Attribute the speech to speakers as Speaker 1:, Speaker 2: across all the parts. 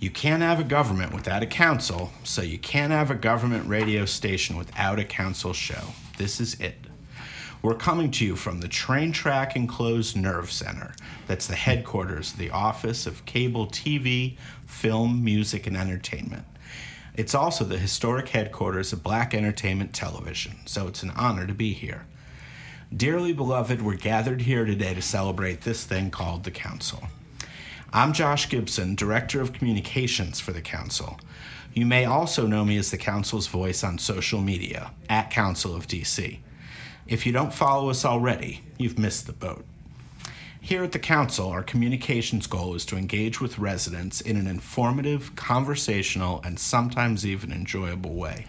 Speaker 1: You can't have a government without a council, so you can't have a government radio station without a council show. This is it. We're coming to you from the Train Track Enclosed Nerve Center. That's the headquarters of the Office of Cable TV, Film, Music, and Entertainment. It's also the historic headquarters of Black Entertainment Television, so it's an honor to be here. Dearly beloved, we're gathered here today to celebrate this thing called the Council. I'm Josh Gibson, Director of Communications for the Council. You may also know me as the Council's voice on social media, at Council of DC. If you don't follow us already, you've missed the boat. Here at the Council, our communications goal is to engage with residents in an informative, conversational, and sometimes even enjoyable way.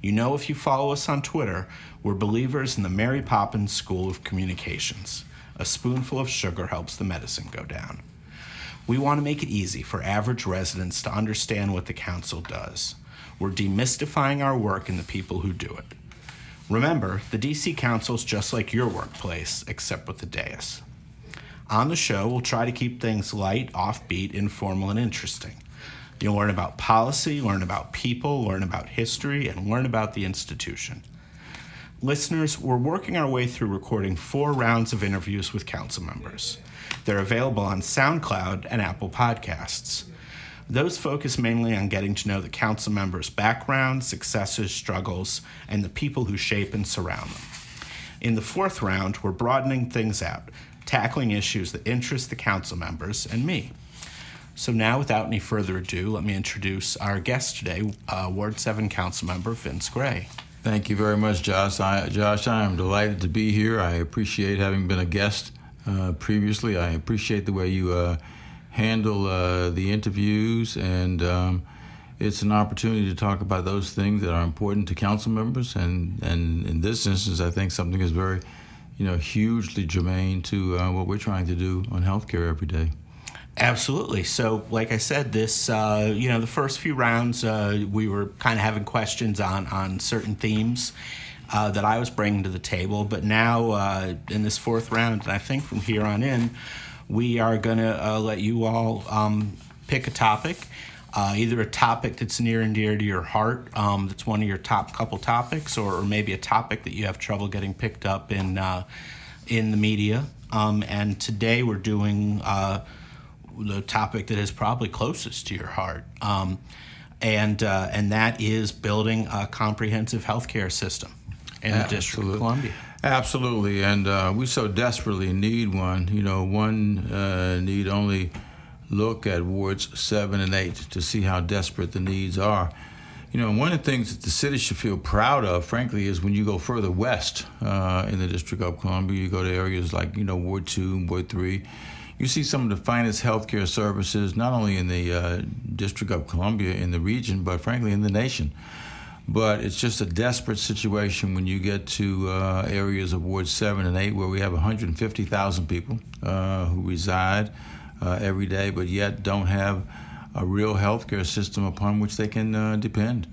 Speaker 1: You know, if you follow us on Twitter, we're believers in the Mary Poppins School of Communications. A spoonful of sugar helps the medicine go down. We want to make it easy for average residents to understand what the Council does. We're demystifying our work and the people who do it. Remember, the DC Council is just like your workplace, except with the dais. On the show, we'll try to keep things light, offbeat, informal, and interesting. You'll learn about policy, learn about people, learn about history, and learn about the institution. Listeners, we're working our way through recording four rounds of interviews with council members. They're available on SoundCloud and Apple Podcasts. Those focus mainly on getting to know the council members' backgrounds, successes, struggles, and the people who shape and surround them. In the fourth round, we're broadening things out, tackling issues that interest the council members and me. So, now, without any further ado, let me introduce our guest today, uh, Ward 7 Council Member Vince Gray.
Speaker 2: Thank you very much, Josh. I, Josh, I am delighted to be here. I appreciate having been a guest uh, previously. I appreciate the way you uh, handle uh, the interviews, and um, it's an opportunity to talk about those things that are important to council members. And, and in this instance, I think something is very, you know, hugely germane to uh, what we're trying to do on healthcare every day.
Speaker 1: Absolutely. So, like I said, this uh, you know the first few rounds uh, we were kind of having questions on on certain themes uh, that I was bringing to the table, but now uh, in this fourth round, and I think from here on in, we are going to uh, let you all um, pick a topic. Uh, either a topic that's near and dear to your heart, um, that's one of your top couple topics, or, or, maybe a topic that you have trouble getting picked up in in the media. Um, and today we're doing the topic that is probably closest to your heart. Um, and, uh, and that is building a comprehensive healthcare system in the District of Columbia.
Speaker 2: Absolutely, and uh, we so desperately need one. You know, one uh, need only look at wards seven and eight to see how desperate the needs are. You know, one of the things that the city should feel proud of, frankly, is when you go further west uh, in the District of Columbia, you go to areas like, you know, Ward 2, Ward 3, you see some of the finest healthcare services, not only in the uh, District of Columbia, in the region, but frankly in the nation. But it's just a desperate situation when you get to uh, areas of Ward 7 and 8 where we have 150,000 people uh, who reside uh, every day, but yet don't have a real healthcare system upon which they can uh, depend.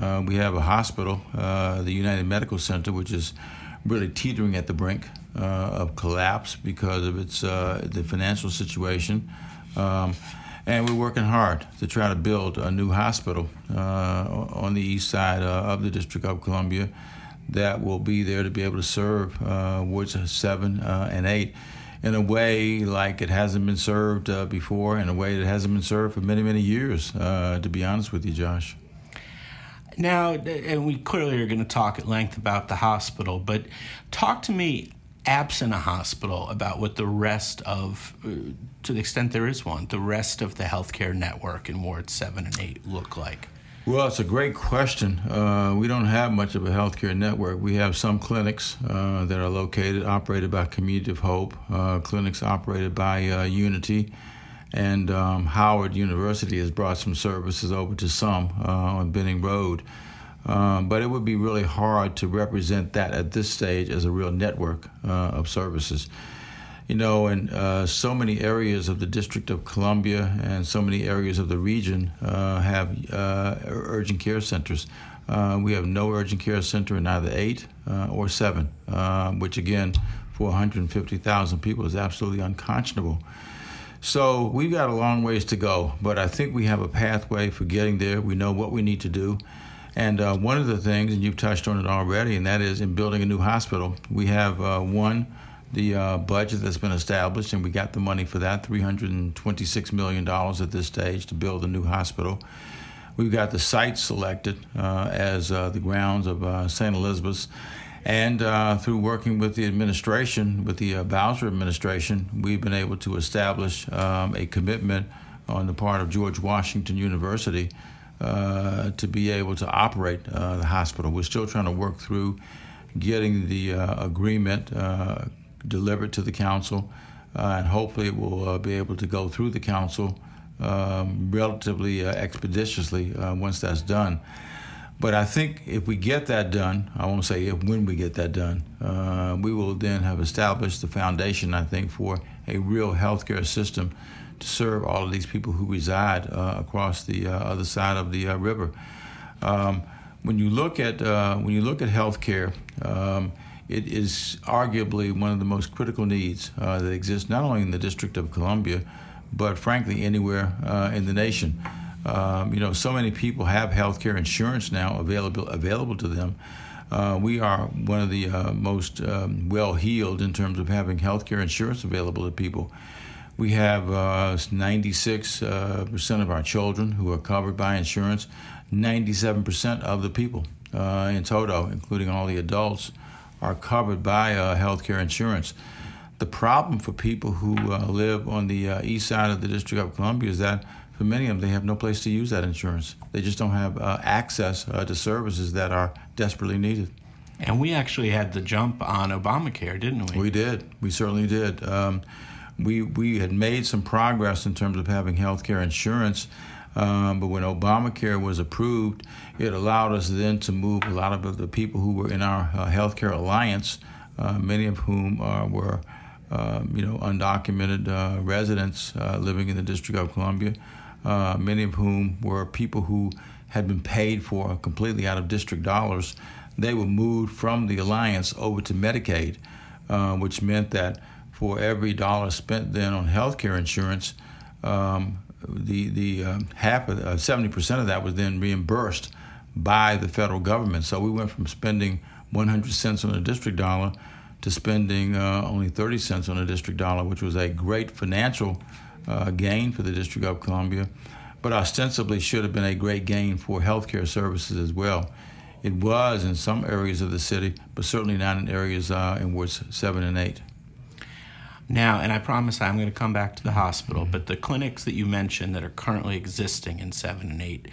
Speaker 2: Uh, we have a hospital, the United Medical Center, which is really teetering at the brink of collapse because of its uh, the financial situation. Um, and we're working hard to try to build a new hospital uh, on the east side of the District of Columbia that will be there to be able to serve wards seven and eight in a way like it hasn't been served uh, before, in a way that hasn't been served for many, many years, uh, to be honest with you, Josh.
Speaker 1: Now, and we clearly are going to talk at length about the hospital, but talk to me absent a hospital about what the rest of, uh, to the extent there is one, the rest of the healthcare network in Ward 7 and 8 look like?
Speaker 2: Well, it's a great question. Uh, we don't have much of a healthcare network. We have some clinics uh, that are located, operated by Community of Hope, uh, clinics operated by uh, Unity, and um, Howard University has brought some services over to some uh, on Benning Road. Um, but it would be really hard to represent that at this stage as a real network uh, of services. You know, in uh, so many areas of the District of Columbia and so many areas of the region uh, have uh, urgent care centers. Uh, we have no urgent care center in either eight uh, or seven, which again, for 150,000 people is absolutely unconscionable. So we've got a long ways to go, but I think we have a pathway for getting there. We know what we need to do. And uh, one of the things, and you've touched on it already, and that is in building a new hospital. We have uh, one, the uh, budget that's been established, and we got the money for that $326 million at this stage to build a new hospital. We've got the site selected uh, as uh, the grounds of uh, St. Elizabeth's. And through working with the administration, with the Bowser administration, we've been able to establish um, a commitment on the part of George Washington University uh, to be able to operate uh, the hospital. We're still trying to work through getting the uh, agreement uh, delivered to the council, uh, and hopefully it will be able to go through the council um, relatively expeditiously once that's done. But I think if we get that done, I won't say if when we get that done, uh, we will then have established the foundation, I think, for a real healthcare system to serve all of these people who reside uh, across the uh, other side of the uh, river. Um, when you look at uh, when you look at healthcare, um, it is arguably one of the most critical needs uh, that exists not only in the District of Columbia, but frankly anywhere uh, in the nation. Um, you know, so many people have health care insurance now available available to them. we are one of the most um, well heeled in terms of having health care insurance available to people. We have uh, 96% uh, of our children who are covered by insurance. 97% of the people uh, in total, including all the adults, are covered by uh, health care insurance. The problem for people who uh, live on the uh, east side of the District of Columbia is that for many of them, they have no place to use that insurance. They just don't have uh, access uh, to services that are desperately needed.
Speaker 1: And we actually had the jump on Obamacare, didn't we?
Speaker 2: We did. We certainly did. Um, we we had made some progress in terms of having health care insurance. Um, but when Obamacare was approved, it allowed us then to move a lot of the people who were in our uh, healthcare alliance, uh, many of whom uh, were, um, you know, undocumented uh, residents uh, living in the District of Columbia, uh, many of whom were people who had been paid for completely out of district dollars. They were moved from the alliance over to Medicaid, which meant that for every dollar spent then on health care insurance, um, the the uh, half of uh, seventy percent of that was then reimbursed by the federal government. So we went from spending 100 cents on a district dollar to spending uh, only 30 cents on a district dollar, which was a great financial uh, gain for the District of Columbia, but ostensibly should have been a great gain for healthcare services as well. It was in some areas of the city, but certainly not in areas uh, in wards seven and eight.
Speaker 1: Now, and I promise I'm going to come back to the hospital, but the clinics that you mentioned that are currently existing in 7 and 8,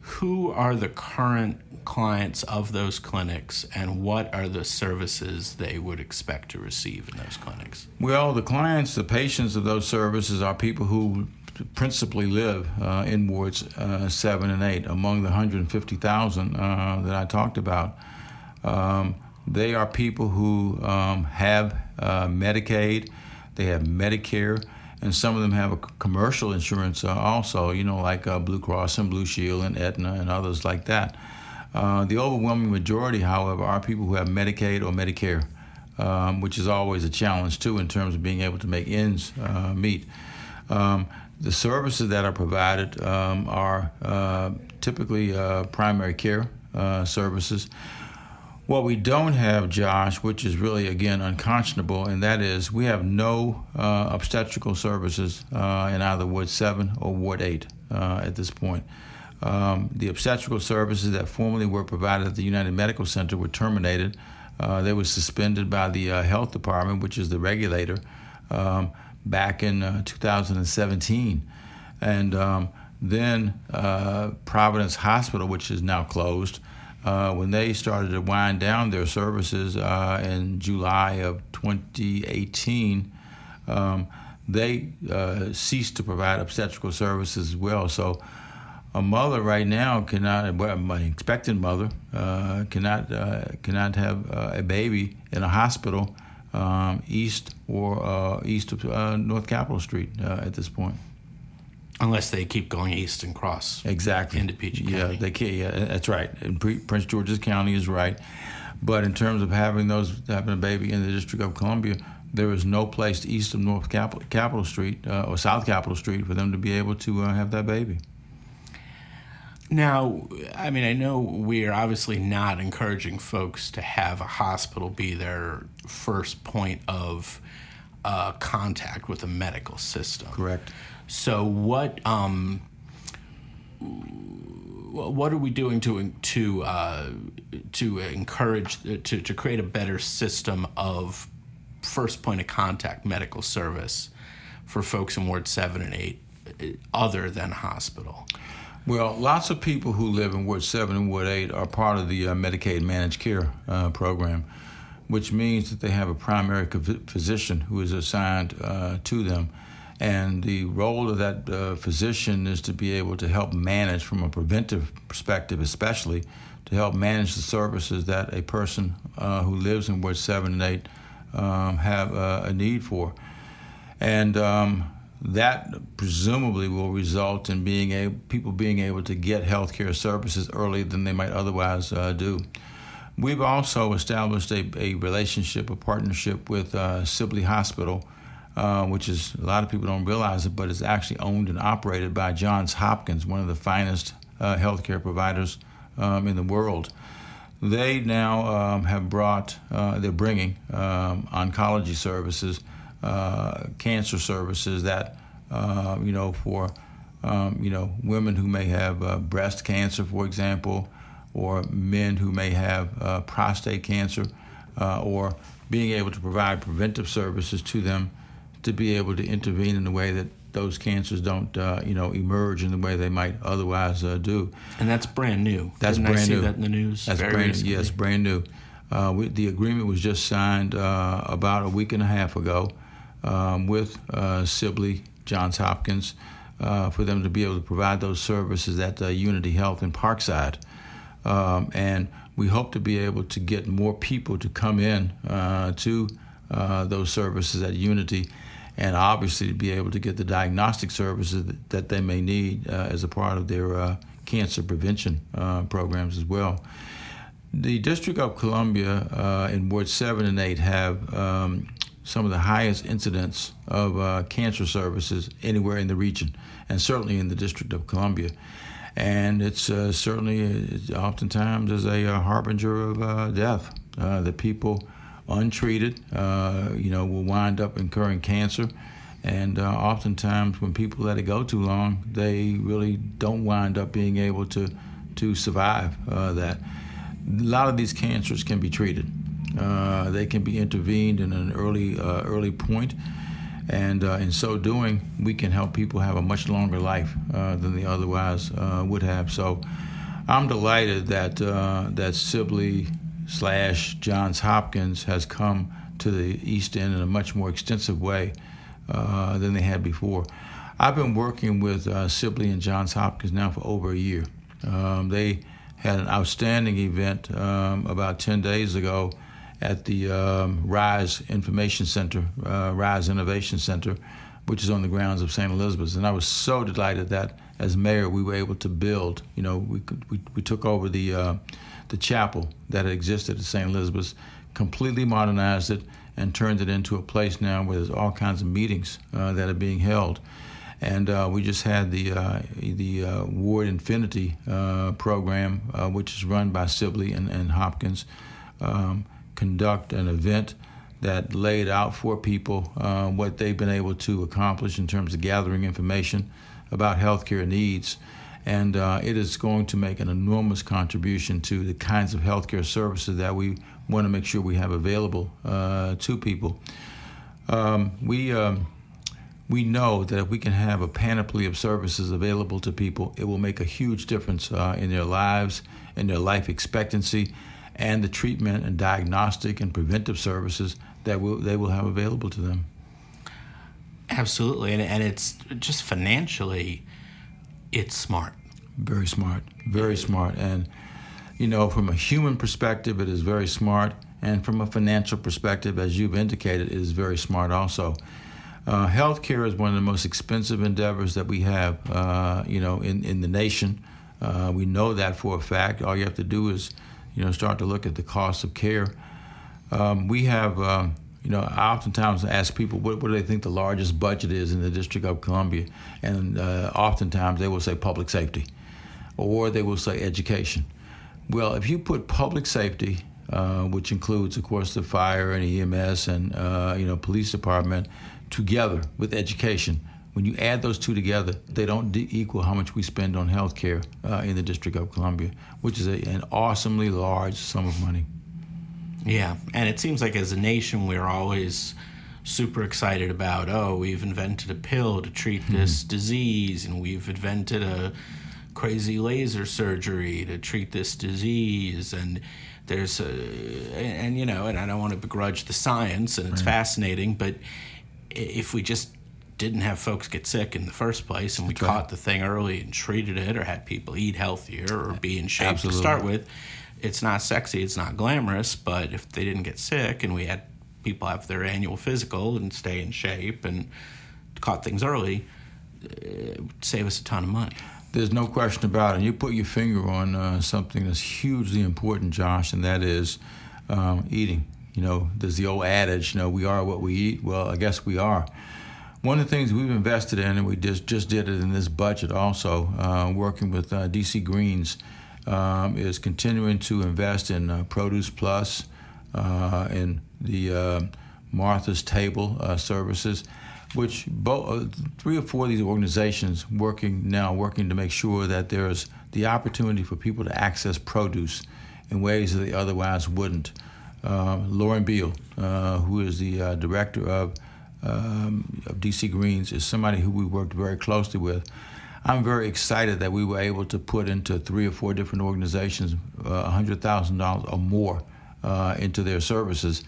Speaker 1: who are the current clients of those clinics and what are the services they would expect to receive in those clinics?
Speaker 2: Well, the clients, the patients of those services are people who principally live uh, in wards uh, 7 and 8, among the 150,000 uh, that I talked about. Um, they are people who um, have uh, Medicaid, they have Medicare, and some of them have a commercial insurance uh, also, you know, like uh, Blue Cross and Blue Shield and Aetna and others like that. Uh, the overwhelming majority, however, are people who have Medicaid or Medicare, um, which is always a challenge too in terms of being able to make ends uh, meet. Um, the services that are provided um, are typically primary care services. What we don't have, Josh, which is really, again, unconscionable, and that is we have no uh, obstetrical services uh, in either Ward 7 or Ward 8 uh, at this point. Um, the obstetrical services that formerly were provided at the United Medical Center were terminated. Uh, they were suspended by the uh, health department, which is the regulator, um, back in uh, 2017. And um, then Providence Hospital, which is now closed, uh, when they started to wind down their services uh, in July of 2018, um, they uh, ceased to provide obstetrical services as well. So a mother right now cannot, well, my expectant mother uh, cannot uh, cannot have uh, a baby in a hospital um, east or east of North Capitol Street at this point.
Speaker 1: Unless they keep going east and cross
Speaker 2: exactly
Speaker 1: into PG
Speaker 2: yeah,
Speaker 1: County.
Speaker 2: they can. Yeah, that's right. And Pre- Prince George's County is right. But in terms of having those having a baby in the District of Columbia, there is no place east of North Capitol, Capitol Street uh, or South Capitol Street for them to be able to uh, have that baby.
Speaker 1: Now, I mean, I know we are obviously not encouraging folks to have a hospital be their first point of uh, contact with the medical system.
Speaker 2: Correct.
Speaker 1: So, what um, what are we doing to to uh, to encourage to to create a better system of first point of contact medical service for folks in Ward Seven and Eight, uh, other than hospital?
Speaker 2: Well, lots of people who live in Ward 7 and Ward 8 are part of the uh, Medicaid managed care uh, program, which means that they have a primary physician who is assigned uh, to them. And the role of that uh, physician is to be able to help manage, from a preventive perspective especially, to help manage the services that a person uh, who lives in Ward 7 and 8 um, have uh, a need for. And um, that presumably will result in being people being able to get health care services earlier than they might otherwise uh, do. We've also established a, a relationship, a partnership with uh, Sibley Hospital, uh, which is a lot of people don't realize it, but it's actually owned and operated by Johns Hopkins, one of the finest uh, healthcare providers um, in the world. They now um, have brought, uh, they're bringing um, oncology services uh, cancer services that uh, you know for um, you know women who may have breast cancer, for example, or men who may have prostate cancer, or being able to provide preventive services to them to be able to intervene in a way that those cancers don't, uh, you know, emerge in the way they might otherwise uh, do.
Speaker 1: And that's brand new.
Speaker 2: That's
Speaker 1: Didn't
Speaker 2: brand
Speaker 1: I see
Speaker 2: new.
Speaker 1: That in the news.
Speaker 2: That's
Speaker 1: very
Speaker 2: brand
Speaker 1: recently?
Speaker 2: yes, brand new. Uh, we, the agreement was just signed uh, about a week and a half ago um, with uh, Sibley, Johns Hopkins, uh, for them to be able to provide those services at uh, Unity Health in Parkside. Um, and we hope to be able to get more people to come in uh, to uh, those services at Unity and obviously to be able to get the diagnostic services that, that they may need uh, as a part of their cancer prevention programs as well. The District of Columbia uh, in Ward 7 and 8 have um, some of the highest incidents of uh, cancer services anywhere in the region, and certainly in the District of Columbia. And it's uh, certainly, oftentimes, is a, harbinger of uh, death. Uh, the people untreated, uh, you know, will wind up incurring cancer. And uh, oftentimes, when people let it go too long, they really don't wind up being able to, to survive that. A lot of these cancers can be treated. Uh, they can be intervened in an early uh, early point, and uh, in so doing, we can help people have a much longer life uh, than they otherwise uh, would have. So, I'm delighted that uh, that Sibley slash Johns Hopkins has come to the East End in a much more extensive way than they had before. I've been working with Sibley and Johns Hopkins now for over a year. Um, they had an outstanding event um, about 10 days ago at the um, RISE Information Center, uh, RISE Innovation Center, which is on the grounds of St. Elizabeth's. And I was so delighted that as mayor we were able to build. You know, we we, we took over the uh, the chapel that existed at St. Elizabeth's, completely modernized it, and turned it into a place now where there's all kinds of meetings uh, that are being held. And uh, we just had the uh, the uh, Ward Infinity uh, program, which is run by Sibley and, and Hopkins. Um, conduct an event that laid out for people uh, what they've been able to accomplish in terms of gathering information about healthcare needs. And uh, it is going to make an enormous contribution to the kinds of healthcare services that we want to make sure we have available uh, to people. Um, we um, we know that if we can have a panoply of services available to people, it will make a huge difference uh, in their lives, in their life expectancy, and the treatment and diagnostic and preventive services that will, they will have available to them.
Speaker 1: Absolutely, and, and it's just financially, it's smart.
Speaker 2: Very smart. Very smart. And, you know, from a human perspective, it is very smart. And from a financial perspective, as you've indicated, it is very smart also. Uh, healthcare is one of the most expensive endeavors that we have, uh, you know, in, in the nation. Uh, we know that for a fact. All you have to do is, you know, start to look at the cost of care. Um, we have, uh, you know, I oftentimes ask people what, what, do they think the largest budget is in the District of Columbia, and uh, oftentimes they will say public safety, or they will say education. Well, if you put public safety, uh, which includes, of course, the fire and EMS and uh, you know police department, together with education, when you add those two together, they don't de- equal how much we spend on health care uh, in the District of Columbia, which is a, an awesomely large sum of money.
Speaker 1: Yeah, and it seems like as a nation, we're always super excited about, oh, we've invented a pill to treat mm-hmm. this disease, and we've invented a crazy laser surgery to treat this disease, and there's a, and, and you know, and I don't want to begrudge the science, and it's right. fascinating, but if we just didn't have folks get sick in the first place and we That's caught right. the thing early and treated it or had people eat healthier or be in shape Absolutely. to start with, it's not sexy, it's not glamorous, but if they didn't get sick and we had people have their annual physical and stay in shape and caught things early, it would save us a ton of money.
Speaker 2: There's no question about it. And you put your finger on uh, something that's hugely important, Josh, and that is um, eating. You know, there's the old adage, you know, we are what we eat. Well, I guess we are. One of the things we've invested in, and we just, just did it in this budget also, uh, working with uh, DC Greens, um, is continuing to invest in uh, Produce Plus, uh, in the uh, Martha's Table uh, services, which both, three or four of these organizations working now, working to make sure that there's the opportunity for people to access produce in ways that they otherwise wouldn't. Lauren Biel, who is the director of um, of DC Greens is somebody who we worked very closely with. I'm very excited that we were able to put into three or four different organizations uh, $100,000 or more uh, into their services.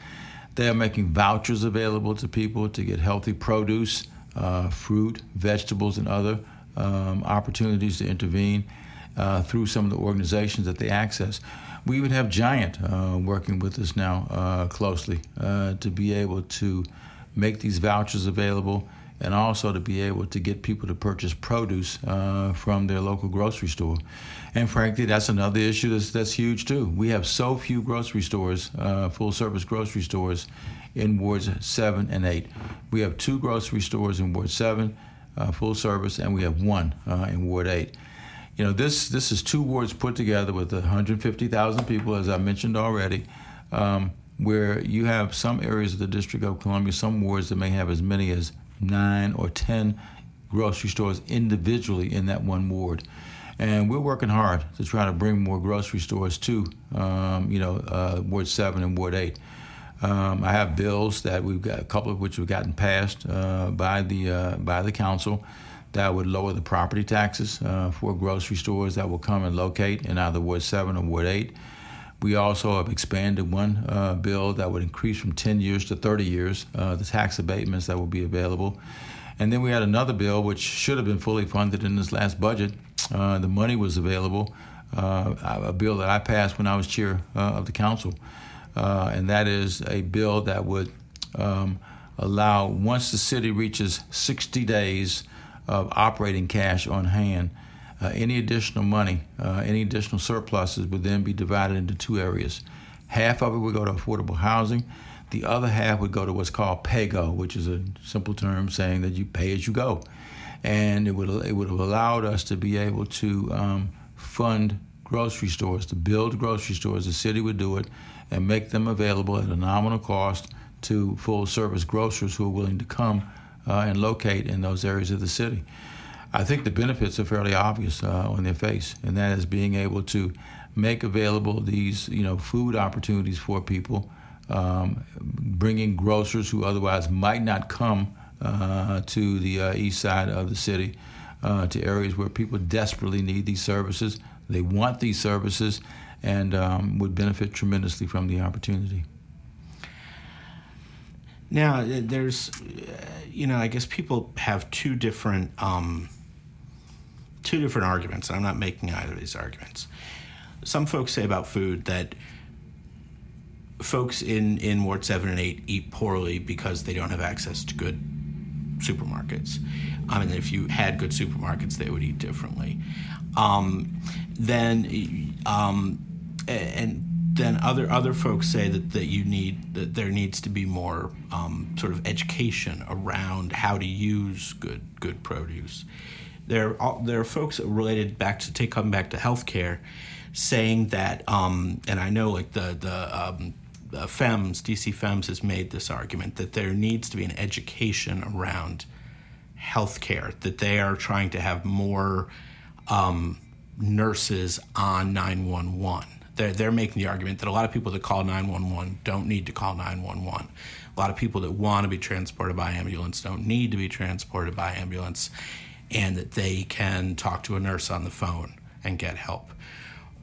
Speaker 2: They are making vouchers available to people to get healthy produce, uh, fruit, vegetables, and other um, opportunities to intervene uh, through some of the organizations that they access. We would have Giant uh, working with us now uh, closely to be able to make these vouchers available, and also to be able to get people to purchase produce uh, from their local grocery store. And frankly, that's another issue that's, that's huge too. We have so few grocery stores, uh, full service grocery stores, in wards seven and eight. We have two grocery stores in Ward seven, uh, full service, and we have one uh, in Ward eight. You know, this this is two wards put together with 150,000 people, as I mentioned already. Um, where you have some areas of the District of Columbia, some wards that may have as many as nine or ten grocery stores individually in that one ward. And we're working hard to try to bring more grocery stores to, um, you know, uh, Ward 7 and Ward 8. Um, I have bills that we've got, a couple of which have gotten passed uh, by the uh, by the council that would lower the property taxes uh, for grocery stores that will come and locate in either Ward 7 or Ward 8. We also have expanded one uh, bill that would increase from 10 years to 30 years uh, the tax abatements that will be available. And then we had another bill which should have been fully funded in this last budget. Uh, the money was available, uh, a bill that I passed when I was chair uh, of the council. Uh, and that is a bill that would um, allow, once the city reaches 60 days of operating cash on hand, uh, any additional money, uh, any additional surpluses would then be divided into two areas. Half of it would go to affordable housing. The other half would go to what's called PAYGO, which is a simple term saying that you pay as you go. And it would, it would have allowed us to be able to um, fund grocery stores, to build grocery stores. The city would do it and make them available at a nominal cost to full service grocers who are willing to come uh, and locate in those areas of the city. I think the benefits are fairly obvious uh, on their face, and that is being able to make available these you know food opportunities for people, um, bringing grocers who otherwise might not come uh, to the uh, east side of the city, uh, to areas where people desperately need these services. They want these services, and um, would benefit tremendously from the opportunity.
Speaker 1: Now, there's, uh, you know, I guess people have two different. Um, two different arguments, and I'm not making either of these arguments. Some folks say about food that folks in, in Ward 7 and 8 eat poorly because they don't have access to good supermarkets. I mean, if you had good supermarkets, they would eat differently. Um, then, um, and then other other folks say that, that you need that there needs to be more um, sort of education around how to use good good produce. There are, there are folks related back to take come back to healthcare, saying that um, and I know like the the um, FEMS DC FEMS has made this argument that there needs to be an education around healthcare that they are trying to have more um, nurses on 911 they're, they're making the argument that a lot of people that call 911 don't need to call 911. A lot of people that want to be transported by ambulance don't need to be transported by ambulance, and that they can talk to a nurse on the phone and get help.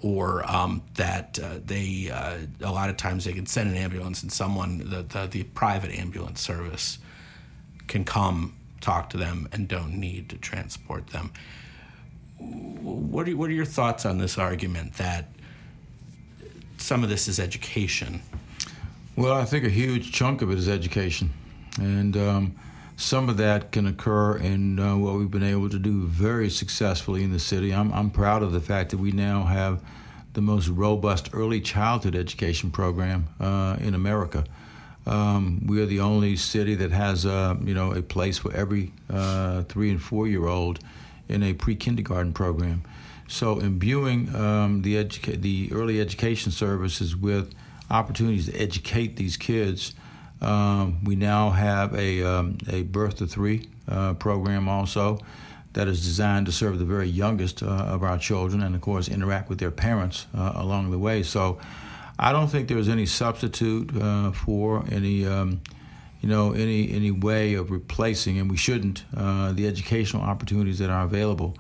Speaker 1: Or um, that uh, they, uh, a lot of times, they can send an ambulance and someone, the, the, the private ambulance service, can come talk to them and don't need to transport them. What are, what are your thoughts on this argument that some of this is education.
Speaker 2: Well, I think a huge chunk of it is education. And um, some of that can occur in uh, what we've been able to do very successfully in the city. I'm, I'm proud of the fact that we now have the most robust early childhood education program uh, in America. Um, we are the only city that has, uh, you know, a place for every uh, three and four year old in a pre-kindergarten program. So imbuing um, the educa- the early education services with opportunities to educate these kids. Um, we now have a um, a birth to three uh, program also that is designed to serve the very youngest uh, of our children, and of course interact with their parents uh, along the way. So I don't think there's any substitute uh, for any. Um, you know, any any way of replacing, and we shouldn't, uh, the educational opportunities that are available.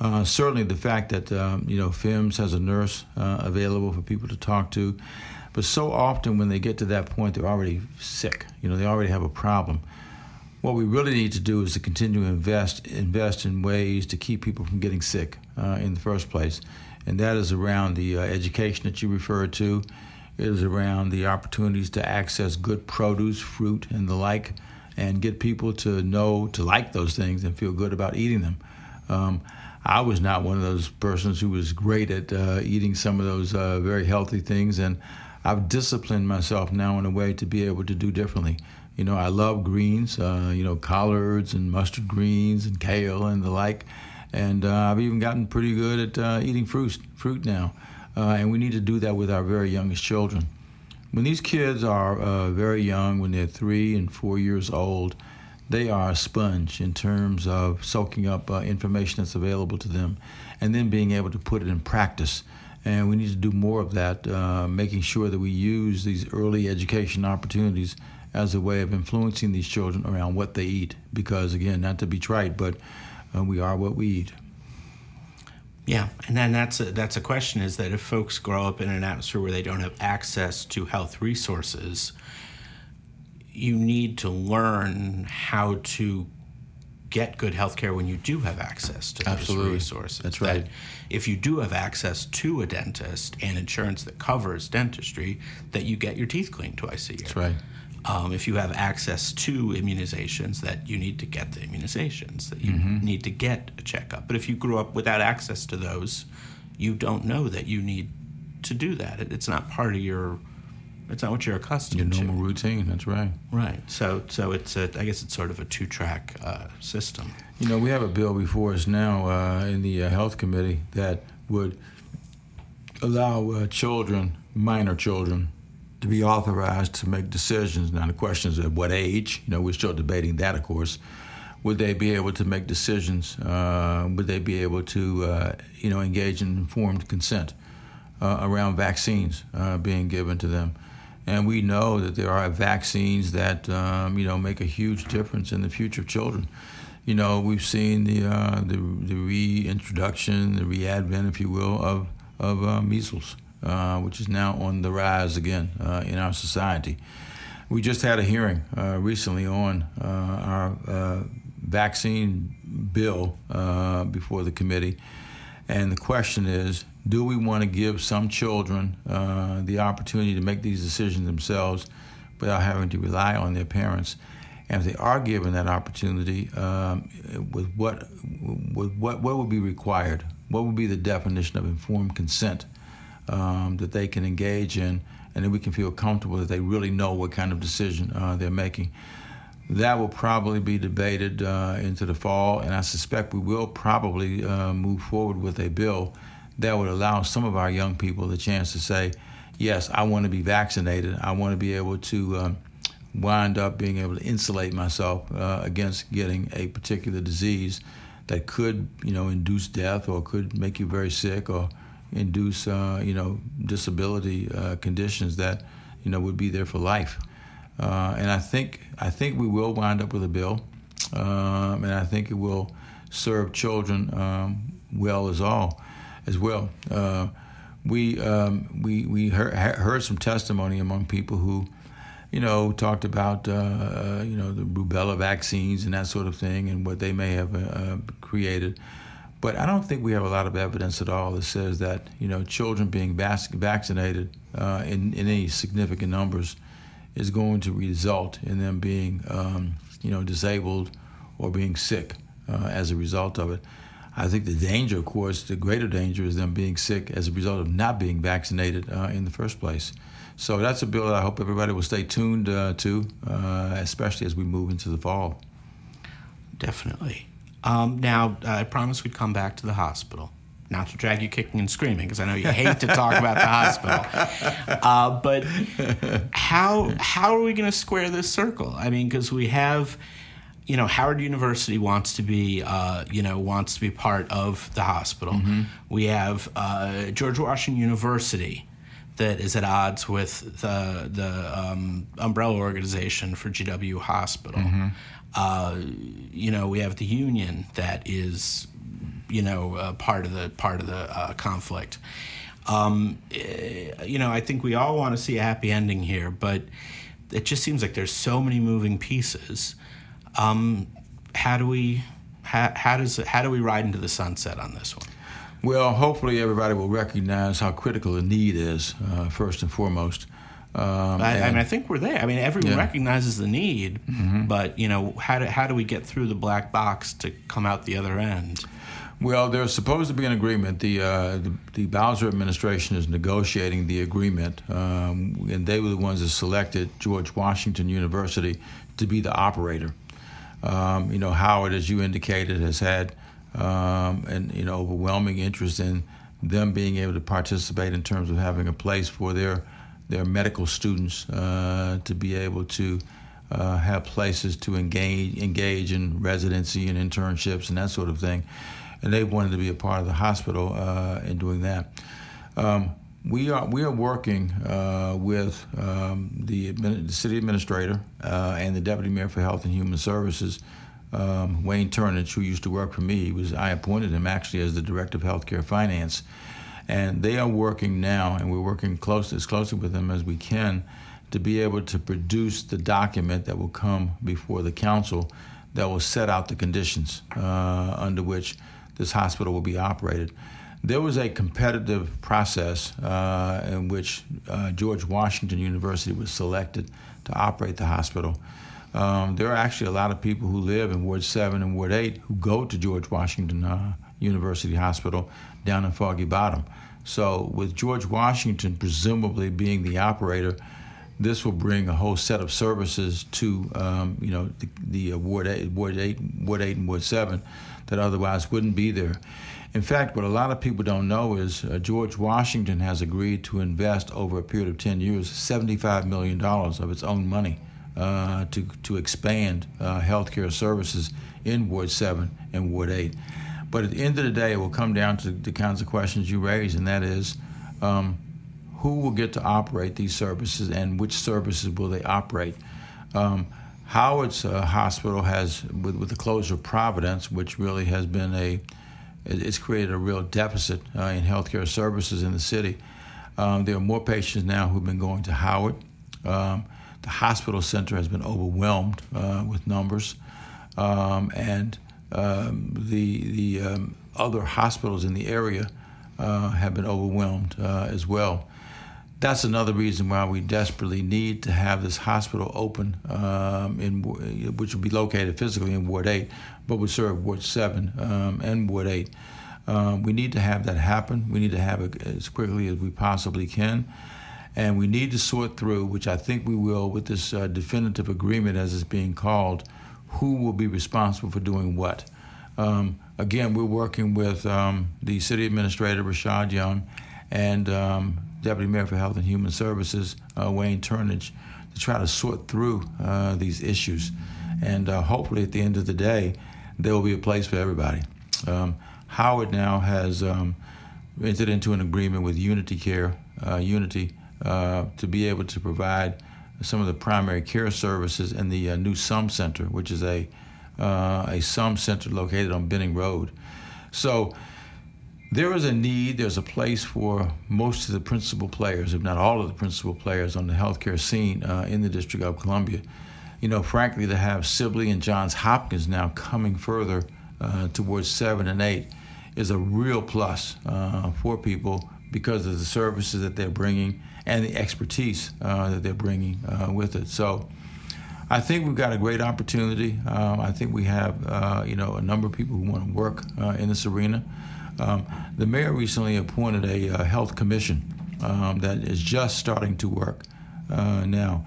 Speaker 2: Uh, certainly, the fact that um, you know FEMS has a nurse uh, available for people to talk to, but so often when they get to that point, they're already sick. You know, they already have a problem. What we really need to do is to continue to invest invest in ways to keep people from getting sick uh, in the first place, and that is around the uh, education that you referred to. It is around the opportunities to access good produce, fruit, and the like, and get people to know to like those things and feel good about eating them. Um, I was not one of those persons who was great at uh, eating some of those uh, very healthy things, and I've disciplined myself now in a way to be able to do differently. You know, I love greens, uh, you know, collards and mustard greens and kale and the like, and uh, I've even gotten pretty good at uh, eating fruit, fruit now, uh, and we need to do that with our very youngest children. When these kids are very young, when they're three and four years old, they are a sponge in terms of soaking up uh, information that's available to them and then being able to put it in practice. And we need to do more of that, uh, making sure that we use these early education opportunities as a way of influencing these children around what they eat. Because, again, not to be trite, but uh, we are what we eat.
Speaker 1: Yeah, and then that's a, that's a question: is that if folks grow up in an atmosphere where they don't have access to health resources, you need to learn how to get good health care when you do have access to
Speaker 2: Absolutely.
Speaker 1: those resources.
Speaker 2: That's right. That
Speaker 1: if you do have access to a dentist and insurance that covers dentistry, that you get your teeth cleaned twice a year.
Speaker 2: That's right.
Speaker 1: Um, if you have access to immunizations, that you need to get the immunizations, that you mm-hmm. need to get a checkup. But if you grew up without access to those, you don't know that you need to do that. It's not part of your it's not what you're accustomed
Speaker 2: Your
Speaker 1: to.
Speaker 2: Your normal routine. That's right.
Speaker 1: Right. So, so it's a, I guess it's sort of a two-track uh, system.
Speaker 2: You know, we have a bill before us now uh, in the uh, health committee that would allow uh, children, minor children, to be authorized to make decisions. Now, the question is at what age? You know, we're still debating that, of course. Would they be able to make decisions? Uh, would they be able to, uh, you know, engage in informed consent around vaccines being given to them? And we know that there are vaccines that um, you know make a huge difference in the future of children. You know, we've seen the uh, the, the reintroduction, the readvent, if you will, of of uh, measles, uh, which is now on the rise again uh, in our society. We just had a hearing uh, recently on uh, our vaccine bill before the committee, and the question is, do we want to give some children uh, the opportunity to make these decisions themselves without having to rely on their parents? And if they are given that opportunity, um, with what, with what, what would be required? What would be the definition of informed consent um, that they can engage in, and that we can feel comfortable that they really know what kind of decision uh, they're making? That will probably be debated uh, into the fall, and I suspect we will probably uh, move forward with a bill that would allow some of our young people the chance to say, yes, I want to be vaccinated. I want to be able to um, wind up being able to insulate myself uh, against getting a particular disease that could, you know, induce death or could make you very sick or induce, uh, you know, disability uh, conditions that, you know, would be there for life. Uh, and I think I think we will wind up with a bill, um, and I think it will serve children um, well as all as well. Uh, we um, we we heard, heard, some testimony among people who, you know, talked about uh, uh, you know the rubella vaccines and that sort of thing and what they may have uh, created. But I don't think we have a lot of evidence at all that says that you know children being vac- vaccinated uh, in in any significant numbers is going to result in them being um, you know disabled or being sick uh, as a result of it. I think the danger, of course, the greater danger is them being sick as a result of not being vaccinated uh, in the first place. So that's a bill that I hope everybody will stay tuned uh, to, uh, especially as we move into the fall.
Speaker 1: Definitely. Um, now, I promised we'd come back to the hospital. Not to drag you kicking and screaming, because I know you hate to talk about the hospital. Uh, but how how are we going to square this circle? I mean, because we have you know, Howard University wants to be, uh, you know, wants to be part of the hospital. Mm-hmm. We have uh, George Washington University that is at odds with the the um, umbrella organization for GW Hospital. Mm-hmm. Uh, you know, we have the union that is, you know, part of the part of the uh, conflict. Um, eh, you know, I think we all want to see a happy ending here, but it just seems like there's so many moving pieces um, how do we how, how does how do we ride into the sunset on this one?
Speaker 2: Well, hopefully everybody will recognize how critical the need is uh, first and foremost.
Speaker 1: Um, I, I, mean, I think we're there. I mean, everyone yeah. recognizes the need, mm-hmm. but you know, how do how do we get through the black box to come out the other end?
Speaker 2: Well, there's supposed to be an agreement. The uh, the, the, Bowser administration is negotiating the agreement, um, and they were the ones that selected George Washington University to be the operator. Um, you know, Howard, as you indicated, has had um, an you know overwhelming interest in them being able to participate in terms of having a place for their their medical students uh, to be able to uh, have places to engage engage in residency and internships and that sort of thing, and they wanted to be a part of the hospital uh, in doing that. Um, we are we are working uh, with um, the, the, city administrator uh, and the deputy mayor for health and human services, um, Wayne Turnage, who used to work for me. He was I appointed him actually as the director of healthcare finance, and they are working now, and we're working close as closely with them as we can to be able to produce the document that will come before the council that will set out the conditions uh, under which this hospital will be operated. There was a competitive process uh, in which uh, George Washington University was selected to operate the hospital. Um, there are actually a lot of people who live in Ward 7 and Ward 8 who go to George Washington uh, University Hospital down in Foggy Bottom. So, with George Washington presumably being the operator, this will bring a whole set of services to um, you know the, the uh, Ward 8, Ward 8, Ward 8, and Ward 7 that otherwise wouldn't be there. In fact, what a lot of people don't know is uh, George Washington has agreed to invest over a period of 10 years $75 million of its own money uh, to, to expand uh, healthcare services in Ward 7 and Ward 8. But at the end of the day, it will come down to the kinds of questions you raise, and that is um, who will get to operate these services and which services will they operate? Um, Howard's uh, hospital has, with, with the closure of Providence, which really has been a it's created a real deficit uh, in healthcare services in the city. Um, there are more patients now who've been going to Howard. Um, the hospital center has been overwhelmed uh, with numbers. um, and um, the the um, other hospitals in the area uh, have been overwhelmed uh, as well. That's another reason why we desperately need to have this hospital open, um, in which will be located physically in Ward 8, but would serve Ward 7 um, and Ward 8. Um, we need to have that happen. We need to have it as quickly as we possibly can. And we need to sort through, which I think we will with this uh, definitive agreement as it's being called, who will be responsible for doing what. Um, again, we're working with um, the city administrator, Rashad Young, and um, Deputy Mayor for Health and Human Services, uh, Wayne Turnage, to try to sort through uh, these issues. And uh, hopefully, at the end of the day, there will be a place for everybody. Um, Howard now has um, entered into an agreement with Unity Care, uh, Unity, uh, to be able to provide some of the primary care services in the uh, new Sum Center, which is a a Sum Center located on Benning Road. So there is a need, there's a place for most of the principal players, if not all of the principal players on the healthcare scene uh, in the District of Columbia. You know, frankly, to have Sibley and Johns Hopkins now coming further uh, towards seven and eight is a real plus uh, for people because of the services that they're bringing and the expertise uh, that they're bringing uh, with it. So, I think we've got a great opportunity. Um, I think we have, uh, you know, a number of people who want to work in this arena. Um, the mayor recently appointed a uh, health commission um, that is just starting to work uh, now,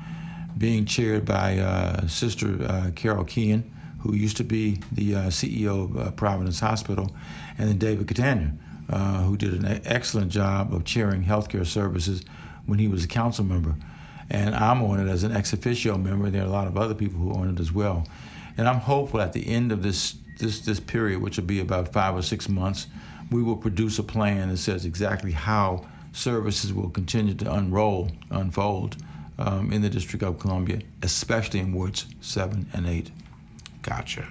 Speaker 2: being chaired by uh, Sister uh, Carol Keehan, who used to be the uh, CEO of Providence Hospital, and then David Catania, who did an excellent job of chairing healthcare services when he was a council member. And I'm on it as an ex officio member. There are a lot of other people who are on it as well. And I'm hopeful at the end of this this this period, which will be about five or six months, we will produce a plan that says exactly how services will continue to unroll, unfold um, in the District of Columbia, especially in wards seven and eight.
Speaker 1: Gotcha.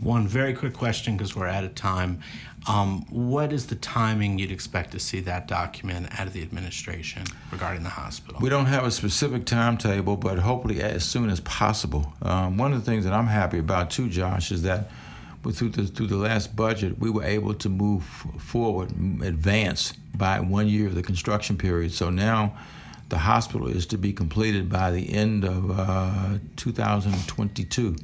Speaker 1: One very quick question because we're out of time. Um, what is the timing you'd expect to see that document out of the administration regarding the hospital?
Speaker 2: We don't have a specific timetable, but hopefully as soon as possible. Um, one of the things that I'm happy about too, Josh, is that through the, through the last budget, we were able to move forward, advance by one year of the construction period. So now the hospital is to be completed by the end of uh, 2022.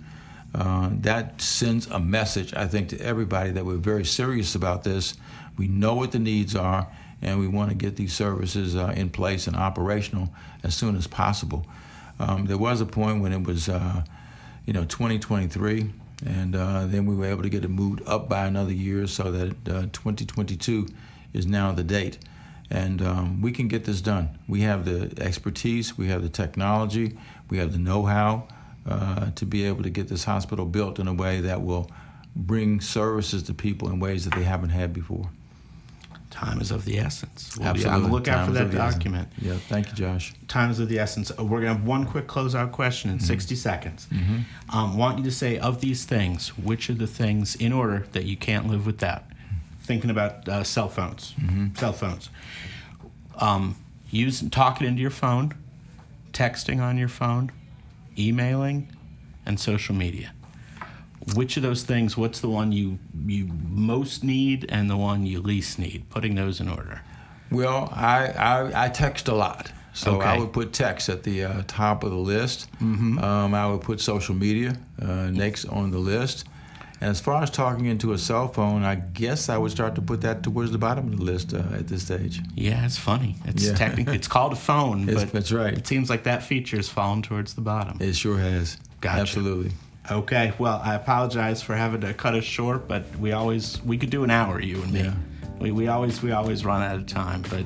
Speaker 2: Uh, that sends a message, I think, to everybody that we're very serious about this. We know what the needs are, and we want to get these services uh, in place and operational as soon as possible. Um, there was a point when it was, uh, you know, 2023 and uh, then we were able to get it moved up by another year so that uh, 2022 is now the date. And um, we can get this done. We have the expertise, we have the technology, we have the know how uh, to be able to get this hospital built in a way that will bring services to people in ways that they haven't had before
Speaker 1: time is of the essence.
Speaker 2: We'll Absolutely.
Speaker 1: be on the lookout for that document.
Speaker 2: Yeah, thank you, Josh.
Speaker 1: Time is of the essence. Uh, we're going to have one quick closeout question in mm-hmm. 60 seconds. Mm-hmm. Um, want you to say, of these things, which are the things in order that you can't live without? Thinking about uh, cell phones. Mm-hmm. Cell phones. Um, use, talking into your phone, texting on your phone, emailing, and social media which of those things what's the one you you most need and the one you least need putting those in order
Speaker 2: well i i, I text a lot so okay. i would put text at the uh, top of the list mm-hmm. um, i would put social media uh, next on the list and as far as talking into a cell phone, I guess I would start to put that towards the bottom of the list uh, at this stage.
Speaker 1: Yeah, it's funny. It's yeah. technically it's called a phone, but
Speaker 2: that's right.
Speaker 1: It seems like that feature has fallen towards the bottom.
Speaker 2: It sure has.
Speaker 1: Gotcha.
Speaker 2: Absolutely.
Speaker 1: Okay, well, I apologize for having to cut us short, but we always we could do an hour, you and me. Yeah. We, we always we always run out of time, but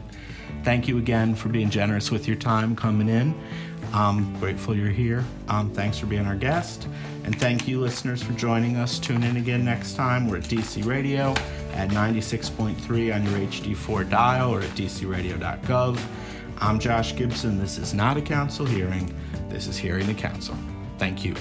Speaker 1: thank you again for being generous with your time coming in. I'm grateful you're here. Um, thanks for being our guest, and thank you, listeners, for joining us. Tune in again next time. We're at DC Radio at 96.3 on your HD4 dial or at dcradio.gov. I'm Josh Gibson. This is not a council hearing. This is hearing the council. Thank you.